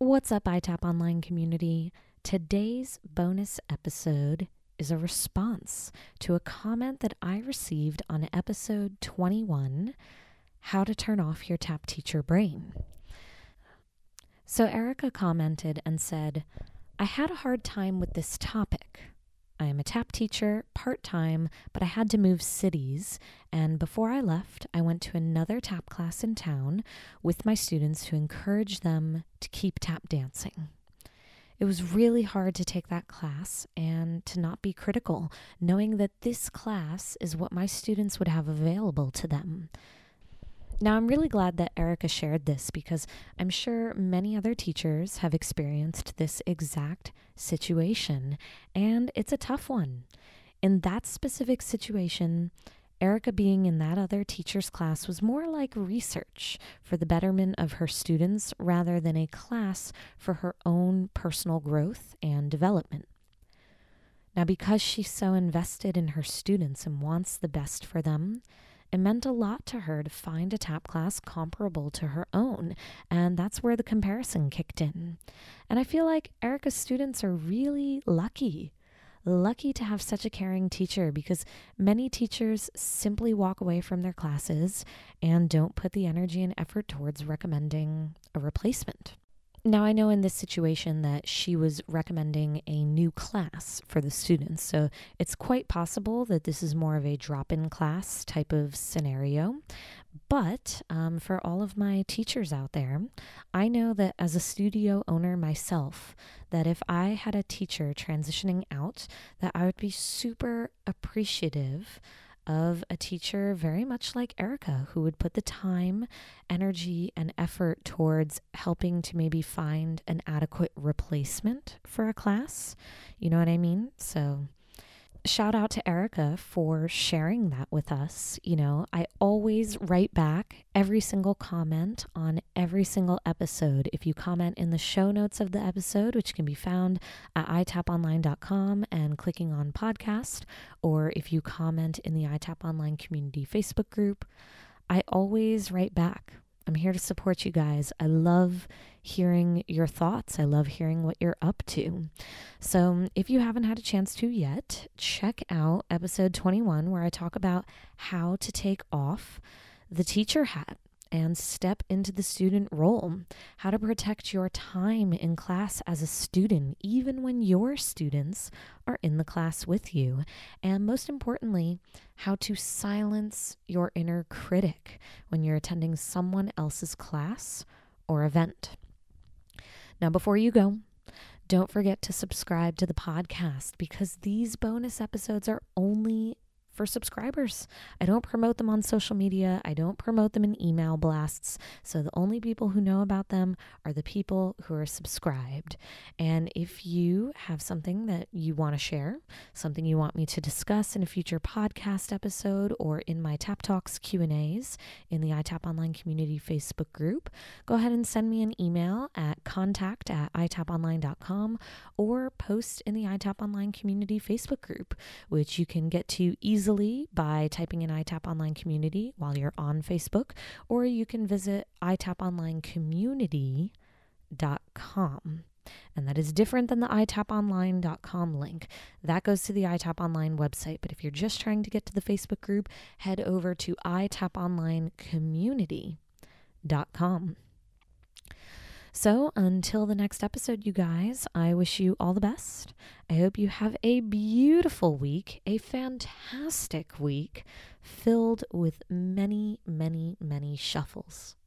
What's up, iTap Online community? Today's bonus episode is a response to a comment that I received on episode 21 How to Turn Off Your Tap Teacher Brain. So, Erica commented and said, I had a hard time with this topic. I am a tap teacher part time, but I had to move cities. And before I left, I went to another tap class in town with my students to encourage them to keep tap dancing. It was really hard to take that class and to not be critical, knowing that this class is what my students would have available to them. Now, I'm really glad that Erica shared this because I'm sure many other teachers have experienced this exact situation, and it's a tough one. In that specific situation, Erica being in that other teacher's class was more like research for the betterment of her students rather than a class for her own personal growth and development. Now, because she's so invested in her students and wants the best for them, it meant a lot to her to find a tap class comparable to her own, and that's where the comparison kicked in. And I feel like Erica's students are really lucky. Lucky to have such a caring teacher because many teachers simply walk away from their classes and don't put the energy and effort towards recommending a replacement. Now, I know in this situation that she was recommending a new class for the students, so it's quite possible that this is more of a drop in class type of scenario. But um, for all of my teachers out there, I know that as a studio owner myself, that if I had a teacher transitioning out, that I would be super appreciative of a teacher very much like Erica, who would put the time, energy, and effort towards helping to maybe find an adequate replacement for a class. You know what I mean? So shout out to Erica for sharing that with us. You know, I always write back every single comment on every single episode. If you comment in the show notes of the episode, which can be found at itaponline.com and clicking on podcast, or if you comment in the iTap Online community Facebook group, I always write back. I'm here to support you guys. I love hearing your thoughts. I love hearing what you're up to. So, if you haven't had a chance to yet, check out episode 21 where I talk about how to take off the teacher hat and step into the student role, how to protect your time in class as a student, even when your students are in the class with you, and most importantly, how to silence your inner critic when you're attending someone else's class or event. Now, before you go, don't forget to subscribe to the podcast because these bonus episodes are only for subscribers. I don't promote them on social media, I don't promote them in email blasts. So the only people who know about them are the people who are subscribed. And if you have something that you want to share, something you want me to discuss in a future podcast episode or in my Tap Talks Q&As in the iTap Online Community Facebook group, go ahead and send me an email at contact at itaponline.com or post in the iTap Online Community Facebook group, which you can get to easily easily by typing in iTap Online Community while you're on Facebook, or you can visit itaponlinecommunity.com. And that is different than the itaponline.com link. That goes to the iTap Online website. But if you're just trying to get to the Facebook group, head over to itaponlinecommunity.com. So until the next episode, you guys, I wish you all the best. I hope you have a beautiful week, a fantastic week filled with many, many, many shuffles.